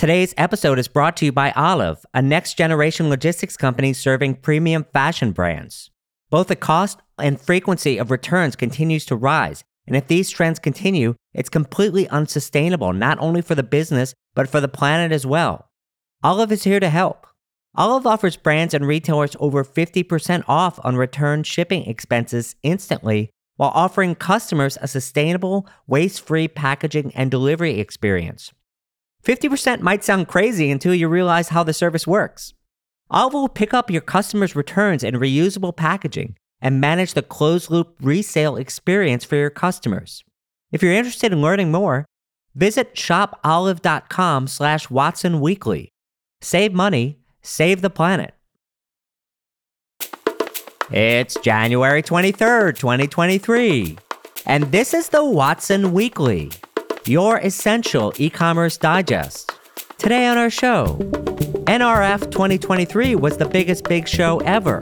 Today's episode is brought to you by Olive, a next generation logistics company serving premium fashion brands. Both the cost and frequency of returns continues to rise, and if these trends continue, it's completely unsustainable not only for the business but for the planet as well. Olive is here to help. Olive offers brands and retailers over 50% off on return shipping expenses instantly while offering customers a sustainable, waste free packaging and delivery experience. 50% might sound crazy until you realize how the service works. Olive will pick up your customers' returns in reusable packaging and manage the closed loop resale experience for your customers. If you're interested in learning more, visit shopolive.com slash watsonweekly. Save money, save the planet. It's January 23rd, 2023, and this is the Watson Weekly, your essential e commerce digest. Today on our show, NRF 2023 was the biggest big show ever.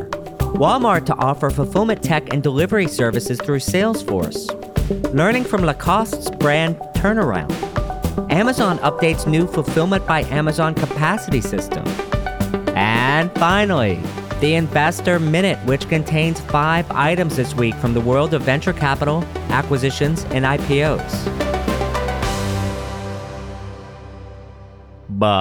Walmart to offer fulfillment tech and delivery services through Salesforce. Learning from Lacoste's brand turnaround. Amazon updates new Fulfillment by Amazon capacity system. And finally, the Investor Minute, which contains five items this week from the world of venture capital, acquisitions, and IPOs. But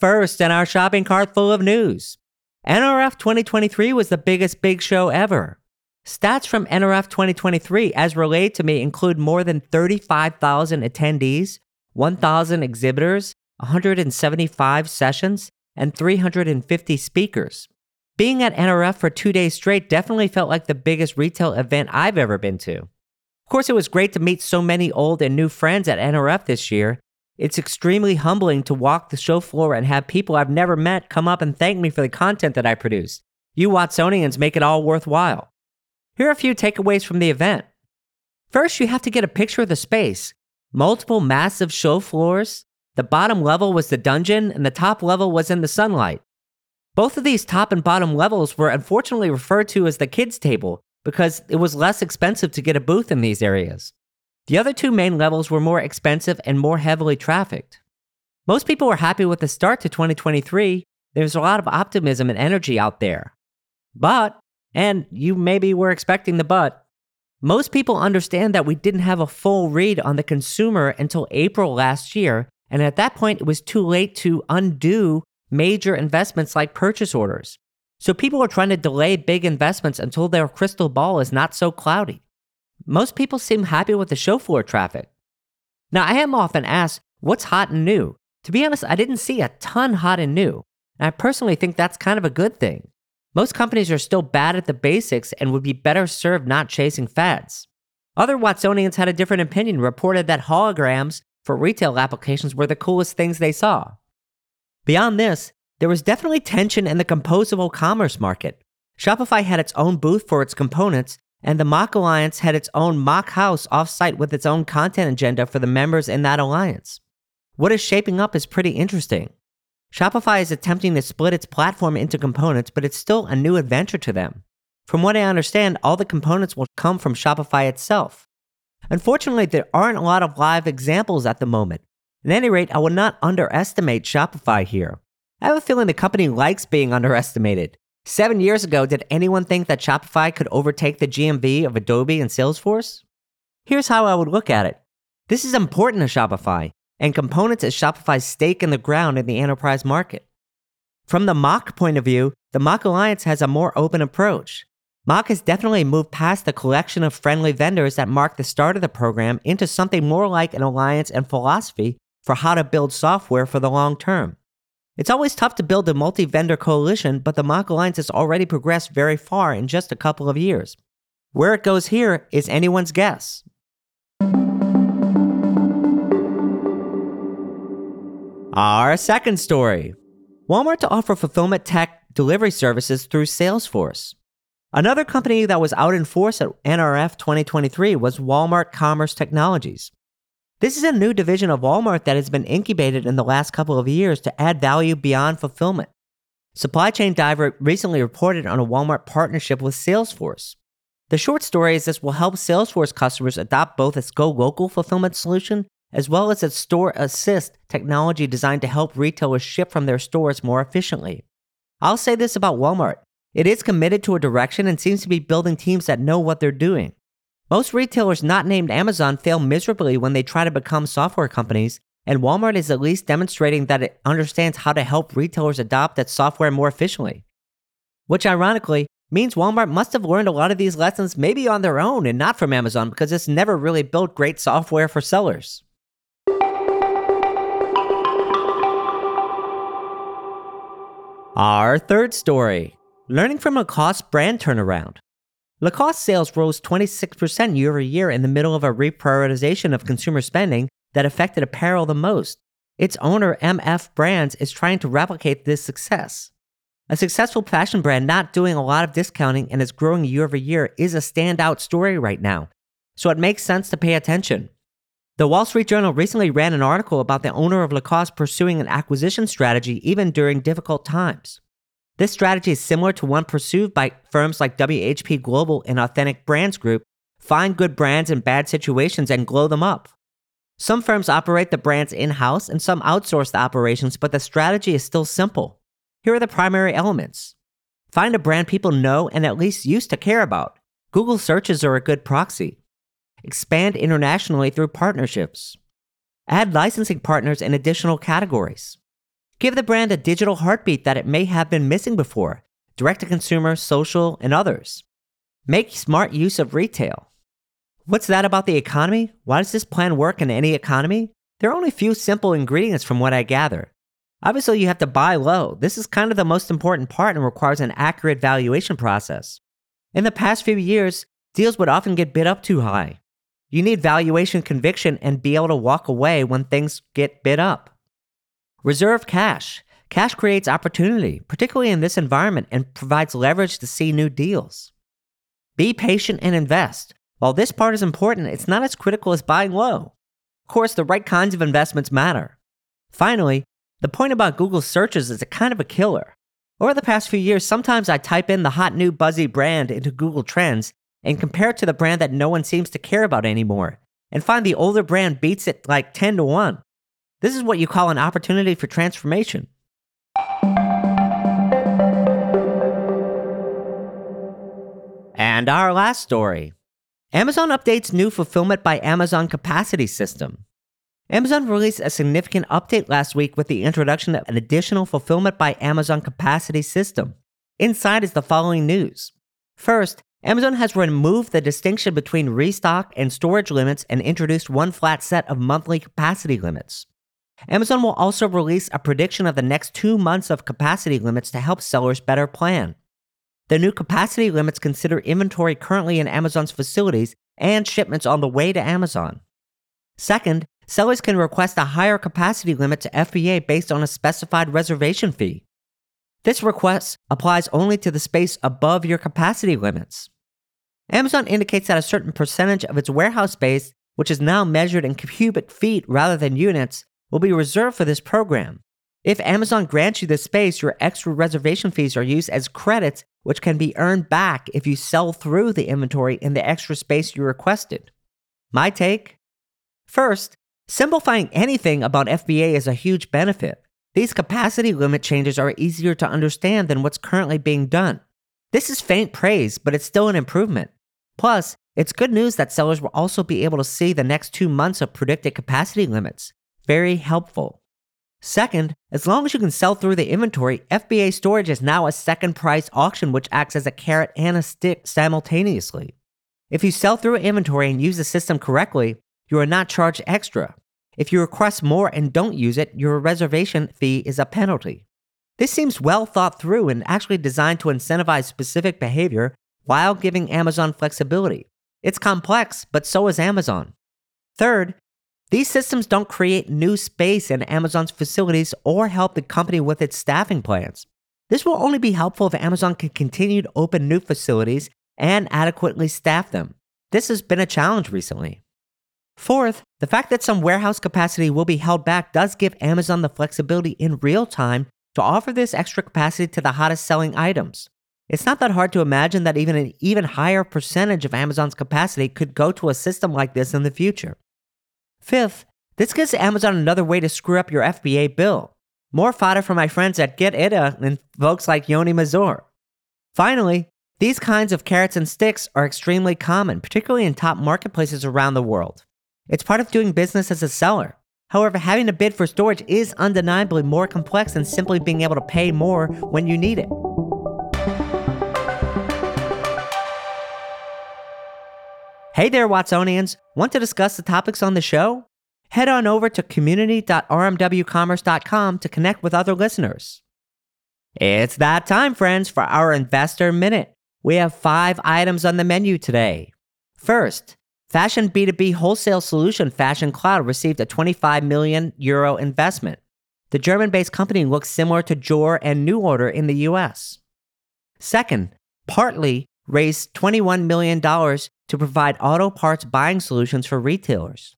first, in our shopping cart full of news, NRF 2023 was the biggest big show ever. Stats from NRF 2023, as relayed to me, include more than 35,000 attendees, 1,000 exhibitors, 175 sessions, and 350 speakers. Being at NRF for two days straight definitely felt like the biggest retail event I've ever been to. Of course, it was great to meet so many old and new friends at NRF this year. It's extremely humbling to walk the show floor and have people I've never met come up and thank me for the content that I produce. You Watsonians make it all worthwhile. Here are a few takeaways from the event. First, you have to get a picture of the space. Multiple massive show floors. The bottom level was the dungeon, and the top level was in the sunlight. Both of these top and bottom levels were unfortunately referred to as the kids' table because it was less expensive to get a booth in these areas. The other two main levels were more expensive and more heavily trafficked. Most people were happy with the start to 2023. There's a lot of optimism and energy out there. But and you maybe were expecting the but. Most people understand that we didn't have a full read on the consumer until April last year, and at that point, it was too late to undo major investments like purchase orders. So people are trying to delay big investments until their crystal ball is not so cloudy. Most people seem happy with the show floor traffic. Now, I am often asked, what's hot and new? To be honest, I didn't see a ton hot and new, and I personally think that's kind of a good thing. Most companies are still bad at the basics and would be better served not chasing fads. Other Watsonians had a different opinion, reported that holograms for retail applications were the coolest things they saw. Beyond this, there was definitely tension in the composable commerce market. Shopify had its own booth for its components, and the MACH Alliance had its own MACH House offsite with its own content agenda for the members in that alliance. What is shaping up is pretty interesting. Shopify is attempting to split its platform into components, but it's still a new adventure to them. From what I understand, all the components will come from Shopify itself. Unfortunately, there aren't a lot of live examples at the moment. At any rate, I will not underestimate Shopify here. I have a feeling the company likes being underestimated. Seven years ago, did anyone think that Shopify could overtake the GMV of Adobe and Salesforce? Here's how I would look at it. This is important to Shopify and components is Shopify's stake in the ground in the enterprise market. From the MACH point of view, the MACH Alliance has a more open approach. MACH has definitely moved past the collection of friendly vendors that marked the start of the program into something more like an alliance and philosophy for how to build software for the long term. It's always tough to build a multi vendor coalition, but the MACH Alliance has already progressed very far in just a couple of years. Where it goes here is anyone's guess. Our second story Walmart to offer fulfillment tech delivery services through Salesforce. Another company that was out in force at NRF 2023 was Walmart Commerce Technologies. This is a new division of Walmart that has been incubated in the last couple of years to add value beyond fulfillment. Supply Chain Dive recently reported on a Walmart partnership with Salesforce. The short story is this will help Salesforce customers adopt both its Go Local fulfillment solution as well as its store assist technology designed to help retailers ship from their stores more efficiently. I'll say this about Walmart it is committed to a direction and seems to be building teams that know what they're doing. Most retailers not named Amazon fail miserably when they try to become software companies, and Walmart is at least demonstrating that it understands how to help retailers adopt that software more efficiently. Which ironically means Walmart must have learned a lot of these lessons maybe on their own and not from Amazon because it's never really built great software for sellers. Our third story learning from Lacoste brand turnaround. Lacoste sales rose 26% year over year in the middle of a reprioritization of consumer spending that affected apparel the most. Its owner, MF Brands, is trying to replicate this success. A successful fashion brand not doing a lot of discounting and is growing year over year is a standout story right now, so it makes sense to pay attention. The Wall Street Journal recently ran an article about the owner of Lacoste pursuing an acquisition strategy even during difficult times. This strategy is similar to one pursued by firms like WHP Global and Authentic Brands Group find good brands in bad situations and glow them up. Some firms operate the brands in house and some outsource the operations, but the strategy is still simple. Here are the primary elements find a brand people know and at least used to care about. Google searches are a good proxy. Expand internationally through partnerships. Add licensing partners in additional categories. Give the brand a digital heartbeat that it may have been missing before direct to consumer, social, and others. Make smart use of retail. What's that about the economy? Why does this plan work in any economy? There are only a few simple ingredients from what I gather. Obviously, you have to buy low. This is kind of the most important part and requires an accurate valuation process. In the past few years, deals would often get bid up too high. You need valuation conviction and be able to walk away when things get bid up. Reserve cash. Cash creates opportunity, particularly in this environment, and provides leverage to see new deals. Be patient and invest. While this part is important, it's not as critical as buying low. Of course, the right kinds of investments matter. Finally, the point about Google searches is a kind of a killer. Over the past few years, sometimes I type in the hot new buzzy brand into Google Trends and compare it to the brand that no one seems to care about anymore, and find the older brand beats it like 10 to 1. This is what you call an opportunity for transformation. And our last story Amazon updates new Fulfillment by Amazon capacity system. Amazon released a significant update last week with the introduction of an additional Fulfillment by Amazon capacity system. Inside is the following news. First, Amazon has removed the distinction between restock and storage limits and introduced one flat set of monthly capacity limits. Amazon will also release a prediction of the next two months of capacity limits to help sellers better plan. The new capacity limits consider inventory currently in Amazon's facilities and shipments on the way to Amazon. Second, sellers can request a higher capacity limit to FBA based on a specified reservation fee. This request applies only to the space above your capacity limits. Amazon indicates that a certain percentage of its warehouse space, which is now measured in cubic feet rather than units, will be reserved for this program. If Amazon grants you this space, your extra reservation fees are used as credits, which can be earned back if you sell through the inventory in the extra space you requested. My take? First, simplifying anything about FBA is a huge benefit. These capacity limit changes are easier to understand than what's currently being done. This is faint praise, but it's still an improvement. Plus, it's good news that sellers will also be able to see the next two months of predicted capacity limits. Very helpful. Second, as long as you can sell through the inventory, FBA storage is now a second price auction which acts as a carrot and a stick simultaneously. If you sell through inventory and use the system correctly, you are not charged extra. If you request more and don't use it, your reservation fee is a penalty. This seems well thought through and actually designed to incentivize specific behavior while giving Amazon flexibility. It's complex, but so is Amazon. Third, these systems don't create new space in Amazon's facilities or help the company with its staffing plans. This will only be helpful if Amazon can continue to open new facilities and adequately staff them. This has been a challenge recently. Fourth, the fact that some warehouse capacity will be held back does give Amazon the flexibility in real time to offer this extra capacity to the hottest selling items. It's not that hard to imagine that even an even higher percentage of Amazon's capacity could go to a system like this in the future. Fifth, This gives Amazon another way to screw up your FBA bill. More fodder for my friends at GETIDA and folks like Yoni Mazor. Finally, these kinds of carrots and sticks are extremely common, particularly in top marketplaces around the world. It's part of doing business as a seller. However, having to bid for storage is undeniably more complex than simply being able to pay more when you need it. Hey there, Watsonians. Want to discuss the topics on the show? Head on over to community.rmwcommerce.com to connect with other listeners. It's that time, friends, for our Investor Minute. We have five items on the menu today. First, fashion B2B wholesale solution Fashion Cloud received a 25 million euro investment. The German based company looks similar to JOOR and NuORDER in the US. Second, Partly raised $21 million to provide auto parts buying solutions for retailers.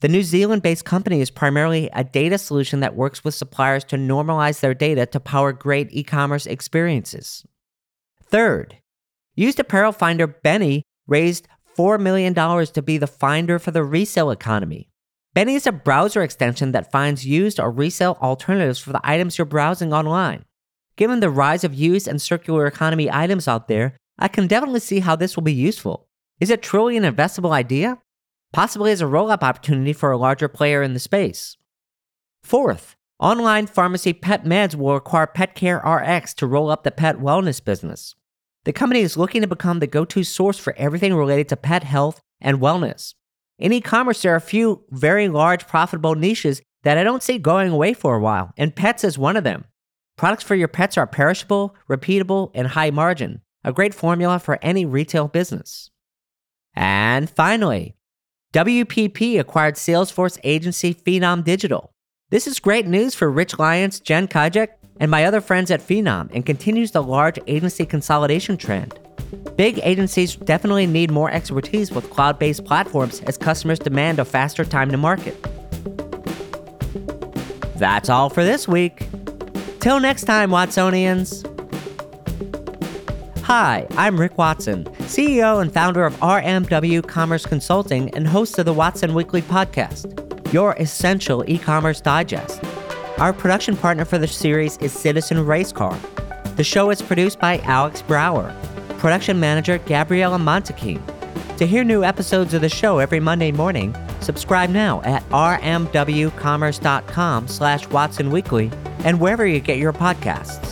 The New Zealand based company is primarily a data solution that works with suppliers to normalize their data to power great e commerce experiences. Third, used apparel finder Beni raised $4 million to be the finder for the resale economy. Beni is a browser extension that finds used or resale alternatives for the items you're browsing online. Given the rise of used and circular economy items out there, I can definitely see how this will be useful. Is it truly an investable idea? Possibly as a roll up opportunity for a larger player in the space. Fourth, online pharmacy Pet Meds will acquire PetCare RX to roll up the pet wellness business. The company is looking to become the go to source for everything related to pet health and wellness. In e commerce, there are a few very large profitable niches that I don't see going away for a while, and pets is one of them. Products for your pets are perishable, repeatable, and high margin, a great formula for any retail business. And finally, WPP acquired Salesforce agency Fenom Digital. This is great news for Rich Lyons, Jen Kajek, and my other friends at Fenom and continues the large agency consolidation trend. Big agencies definitely need more expertise with cloud based platforms as customers demand a faster time to market. That's all for this week. Till next time, Watsonians. Hi, I'm Rick Watson, CEO and founder of RMW Commerce Consulting and host of the Watson Weekly podcast, your essential e commerce digest. Our production partner for the series is Citizen Racecar. The show is produced by Alex Brower, production manager Gabriella Montequin. To hear new episodes of the show every Monday morning, subscribe now at rmwcommerce.com slash Watson Weekly and wherever you get your podcasts.